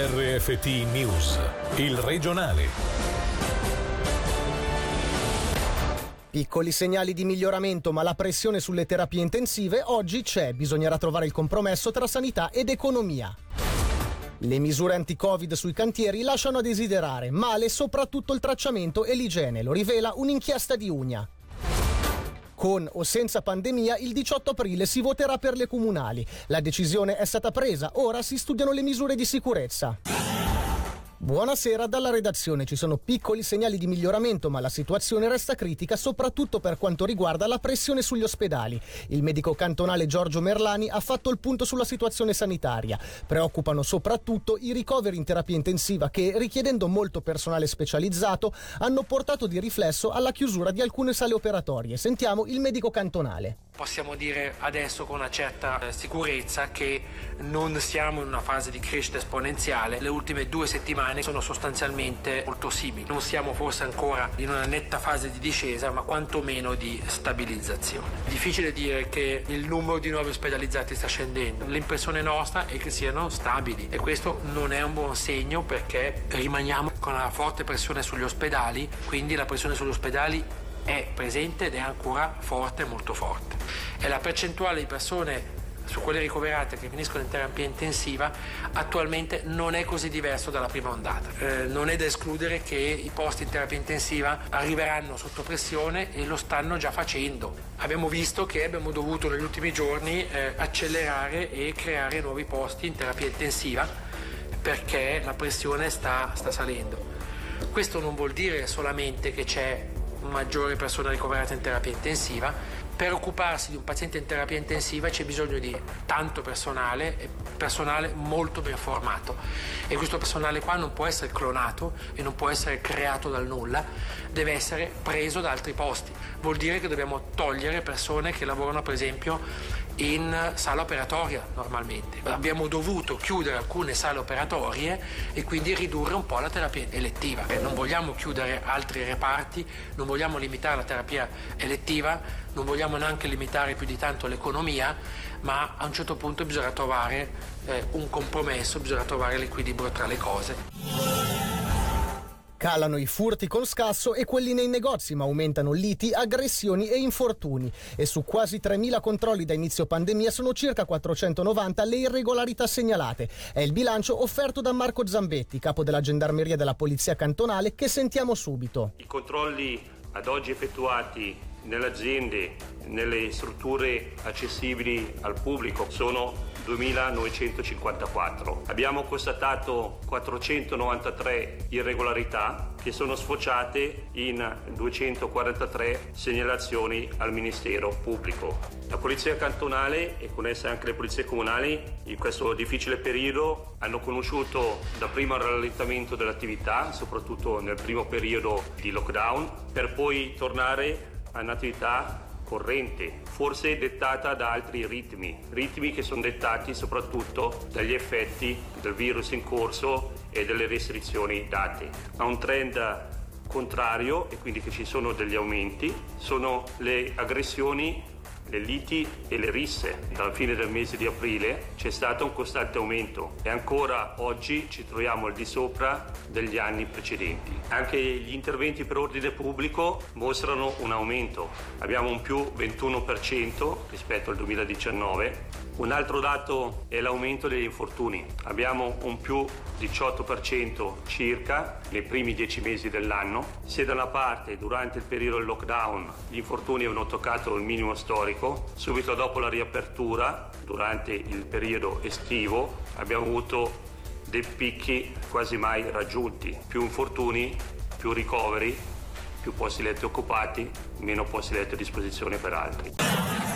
RFT News, il regionale. Piccoli segnali di miglioramento, ma la pressione sulle terapie intensive oggi c'è. Bisognerà trovare il compromesso tra sanità ed economia. Le misure anti-Covid sui cantieri lasciano a desiderare, male soprattutto il tracciamento e l'igiene, lo rivela un'inchiesta di Ugna. Con o senza pandemia, il 18 aprile si voterà per le comunali. La decisione è stata presa, ora si studiano le misure di sicurezza. Buonasera dalla redazione. Ci sono piccoli segnali di miglioramento, ma la situazione resta critica soprattutto per quanto riguarda la pressione sugli ospedali. Il medico cantonale Giorgio Merlani ha fatto il punto sulla situazione sanitaria. Preoccupano soprattutto i ricoveri in terapia intensiva che, richiedendo molto personale specializzato, hanno portato di riflesso alla chiusura di alcune sale operatorie. Sentiamo il medico cantonale. Possiamo dire adesso con una certa eh, sicurezza che non siamo in una fase di crescita esponenziale. Le ultime due settimane sono sostanzialmente molto simili. Non siamo forse ancora in una netta fase di discesa, ma quantomeno di stabilizzazione. Difficile dire che il numero di nuovi ospedalizzati sta scendendo. L'impressione nostra è che siano stabili e questo non è un buon segno perché rimaniamo con una forte pressione sugli ospedali, quindi la pressione sugli ospedali è presente ed è ancora forte, molto forte. E la percentuale di persone su quelle ricoverate che finiscono in terapia intensiva attualmente non è così diverso dalla prima ondata. Eh, non è da escludere che i posti in terapia intensiva arriveranno sotto pressione e lo stanno già facendo. Abbiamo visto che abbiamo dovuto negli ultimi giorni eh, accelerare e creare nuovi posti in terapia intensiva perché la pressione sta, sta salendo. Questo non vuol dire solamente che c'è maggiori persone ricoverate in terapia intensiva. Per occuparsi di un paziente in terapia intensiva c'è bisogno di tanto personale e personale molto ben formato e questo personale qua non può essere clonato e non può essere creato dal nulla, deve essere preso da altri posti. Vuol dire che dobbiamo togliere persone che lavorano per esempio in sala operatoria normalmente. Abbiamo dovuto chiudere alcune sale operatorie e quindi ridurre un po' la terapia elettiva. Non vogliamo chiudere altri reparti, non vogliamo limitare la terapia elettiva, non vogliamo neanche limitare più di tanto l'economia, ma a un certo punto bisogna trovare eh, un compromesso, bisogna trovare l'equilibrio tra le cose. Calano i furti con scasso e quelli nei negozi, ma aumentano liti, aggressioni e infortuni. E su quasi 3.000 controlli da inizio pandemia sono circa 490 le irregolarità segnalate. È il bilancio offerto da Marco Zambetti, capo della gendarmeria della Polizia Cantonale, che sentiamo subito. I controlli ad oggi effettuati nelle aziende, nelle strutture accessibili al pubblico sono 2.954. Abbiamo constatato 493 irregolarità che sono sfociate in 243 segnalazioni al Ministero Pubblico. La Polizia Cantonale e con essa anche le polizie comunali in questo difficile periodo hanno conosciuto dapprima il rallentamento dell'attività, soprattutto nel primo periodo di lockdown, per poi tornare a un'attività corrente, forse dettata da altri ritmi, ritmi che sono dettati soprattutto dagli effetti del virus in corso e delle restrizioni date. Ha un trend contrario e quindi che ci sono degli aumenti, sono le aggressioni le liti e le risse. Dalla fine del mese di aprile c'è stato un costante aumento e ancora oggi ci troviamo al di sopra degli anni precedenti. Anche gli interventi per ordine pubblico mostrano un aumento. Abbiamo un più 21% rispetto al 2019 un altro dato è l'aumento degli infortuni. Abbiamo un più 18% circa nei primi dieci mesi dell'anno. Se da una parte durante il periodo del lockdown gli infortuni avevano toccato il minimo storico, subito dopo la riapertura, durante il periodo estivo, abbiamo avuto dei picchi quasi mai raggiunti. Più infortuni, più ricoveri, più posti letto occupati, meno posti letto a disposizione per altri.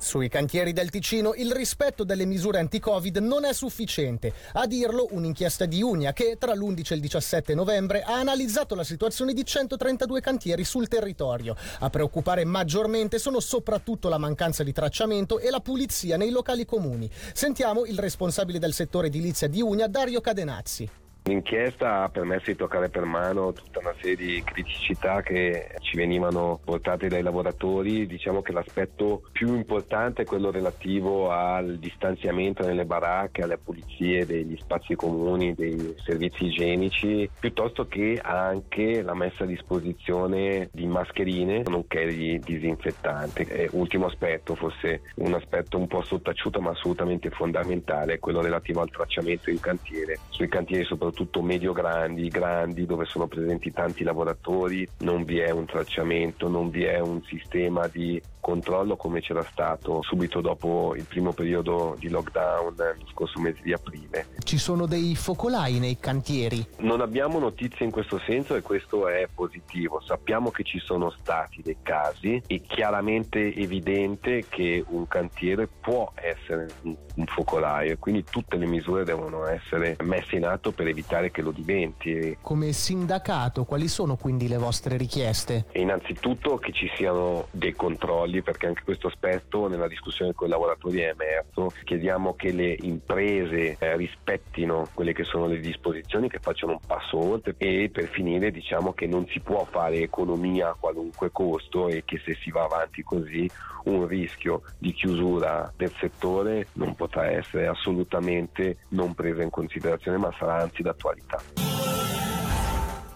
Sui cantieri del Ticino il rispetto delle misure anti-Covid non è sufficiente. A dirlo un'inchiesta di Unia che tra l'11 e il 17 novembre ha analizzato la situazione di 132 cantieri sul territorio. A preoccupare maggiormente sono soprattutto la mancanza di tracciamento e la pulizia nei locali comuni. Sentiamo il responsabile del settore edilizia di Unia, Dario Cadenazzi. L'inchiesta ha permesso di toccare per mano tutta una serie di criticità che ci venivano portate dai lavoratori. Diciamo che l'aspetto più importante è quello relativo al distanziamento nelle baracche, alle pulizie degli spazi comuni, dei servizi igienici, piuttosto che anche la messa a disposizione di mascherine nonché di disinfettanti. E ultimo aspetto, forse un aspetto un po' sottaciuto ma assolutamente fondamentale, è quello relativo al tracciamento in cantiere. Sui cantieri soprattutto medio-grandi, grandi, dove sono presenti tanti lavoratori, non vi è un tracciamento, non vi è un sistema di controllo come c'era stato subito dopo il primo periodo di lockdown lo scorso mese di aprile. Ci sono dei focolai nei cantieri? Non abbiamo notizie in questo senso e questo è positivo. Sappiamo che ci sono stati dei casi e chiaramente evidente che un cantiere può essere un, un focolaio e quindi tutte le misure devono essere messe in atto per evitare che lo diventi. Come sindacato quali sono quindi le vostre richieste? E innanzitutto che ci siano dei controlli perché anche questo aspetto nella discussione con i lavoratori è emerso. Chiediamo che le imprese eh, rispettino quelle che sono le disposizioni, che facciano un passo oltre e per finire diciamo che non si può fare economia a qualunque costo e che se si va avanti così un rischio di chiusura del settore non potrà essere assolutamente non preso in considerazione ma sarà anzi d'attualità.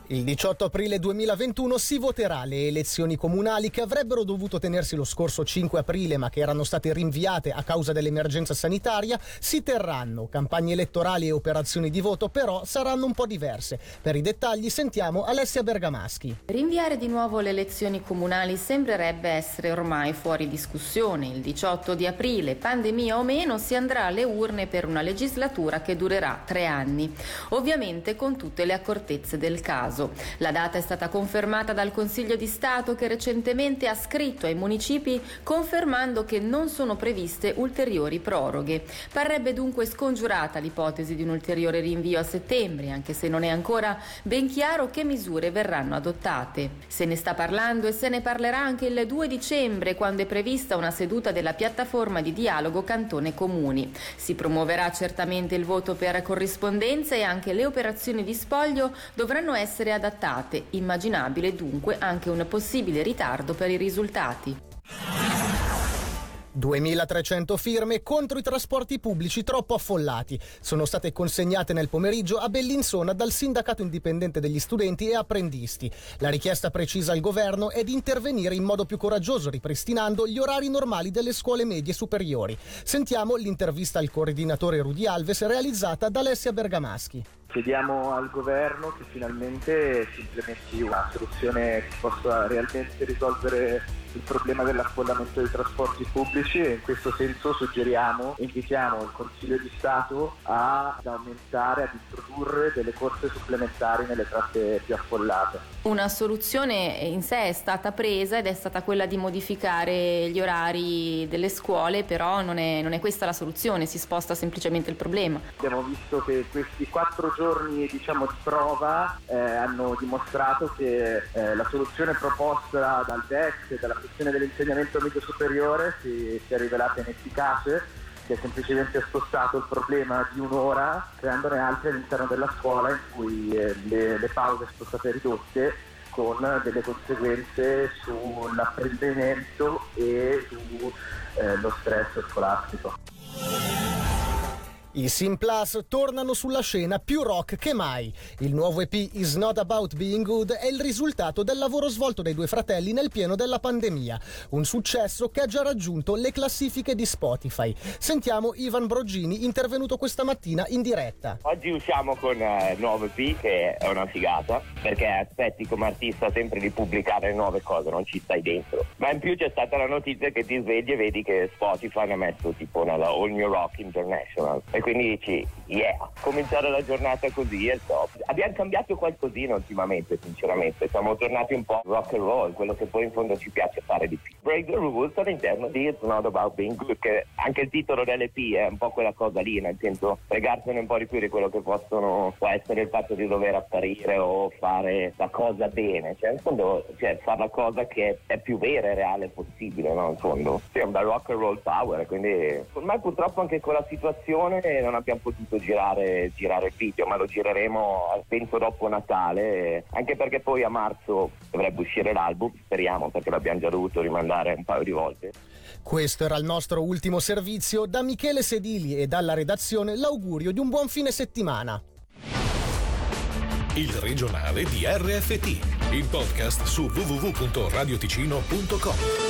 Il 18 aprile 2021 si voterà le elezioni comunali che avrebbero dovuto tenersi lo scorso 5 aprile ma che erano state rinviate a causa dell'emergenza sanitaria. Si terranno campagne elettorali e operazioni di voto però saranno un po' diverse. Per i dettagli sentiamo Alessia Bergamaschi. Rinviare di nuovo le elezioni comunali sembrerebbe essere ormai fuori discussione. Il 18 di aprile, pandemia o meno, si andrà alle urne per una legislatura che durerà tre anni. Ovviamente con tutte le accortezze del caso caso. La data è stata confermata dal Consiglio di Stato che recentemente ha scritto ai municipi confermando che non sono previste ulteriori proroghe. Parrebbe dunque scongiurata l'ipotesi di un ulteriore rinvio a settembre, anche se non è ancora ben chiaro che misure verranno adottate. Se ne sta parlando e se ne parlerà anche il 2 dicembre, quando è prevista una seduta della piattaforma di dialogo Cantone Comuni. Si promuoverà certamente il voto per corrispondenza e anche le operazioni di spoglio dovranno essere essere adattate, immaginabile dunque anche un possibile ritardo per i risultati. 2300 firme contro i trasporti pubblici troppo affollati. Sono state consegnate nel pomeriggio a Bellinzona dal Sindacato Indipendente degli Studenti e Apprendisti. La richiesta precisa al governo è di intervenire in modo più coraggioso ripristinando gli orari normali delle scuole medie superiori. Sentiamo l'intervista al coordinatore Rudi Alves realizzata da Alessia Bergamaschi. Chiediamo al governo che finalmente si implementi una soluzione che possa realmente risolvere il problema dell'affollamento dei trasporti pubblici e in questo senso suggeriamo e invitiamo il Consiglio di Stato ad aumentare, ad introdurre delle corse supplementari nelle tratte più affollate. Una soluzione in sé è stata presa ed è stata quella di modificare gli orari delle scuole, però non è, non è questa la soluzione, si sposta semplicemente il problema. Abbiamo visto che questi quattro giorni diciamo, di prova eh, hanno dimostrato che eh, la soluzione proposta dal DEX e dalla questione dell'insegnamento medio superiore si, si è rivelata inefficace si è semplicemente spostato il problema di un'ora creandone altri all'interno della scuola in cui eh, le, le pause sono state ridotte con delle conseguenze sull'apprendimento e sullo eh, stress scolastico. I Sim Plus tornano sulla scena più rock che mai. Il nuovo EP Is Not About Being Good è il risultato del lavoro svolto dai due fratelli nel pieno della pandemia. Un successo che ha già raggiunto le classifiche di Spotify. Sentiamo Ivan Brogini intervenuto questa mattina in diretta. Oggi usciamo con eh, il nuovo EP che è una figata perché aspetti come artista sempre di pubblicare nuove cose, non ci stai dentro. Ma in più c'è stata la notizia che ti svegli e vedi che Spotify ha messo tipo nella All New Rock International. E quindi dici, yeah, cominciare la giornata così è top. Abbiamo cambiato qualcosina ultimamente, sinceramente. Siamo tornati un po' rock and roll, quello che poi in fondo ci piace fare di più. break the rules all'interno di It's Not About Being Good, che anche il titolo dell'EP è un po' quella cosa lì, nel senso fregarsene un po' di più di quello che possono, può essere il fatto di dover apparire o fare la cosa bene, cioè in fondo cioè, fare la cosa che è più vera e reale possibile, no? In fondo. Sì, è un bel rock and roll power, quindi ormai purtroppo anche con la situazione non abbiamo potuto girare, girare il video, ma lo gireremo penso dopo Natale, anche perché poi a marzo dovrebbe uscire l'album, speriamo perché l'abbiamo già dovuto rimandare un paio di volte. Questo era il nostro ultimo servizio. Da Michele Sedili e dalla redazione l'augurio di un buon fine settimana. Il regionale di RFT, il podcast su www.radioticino.com.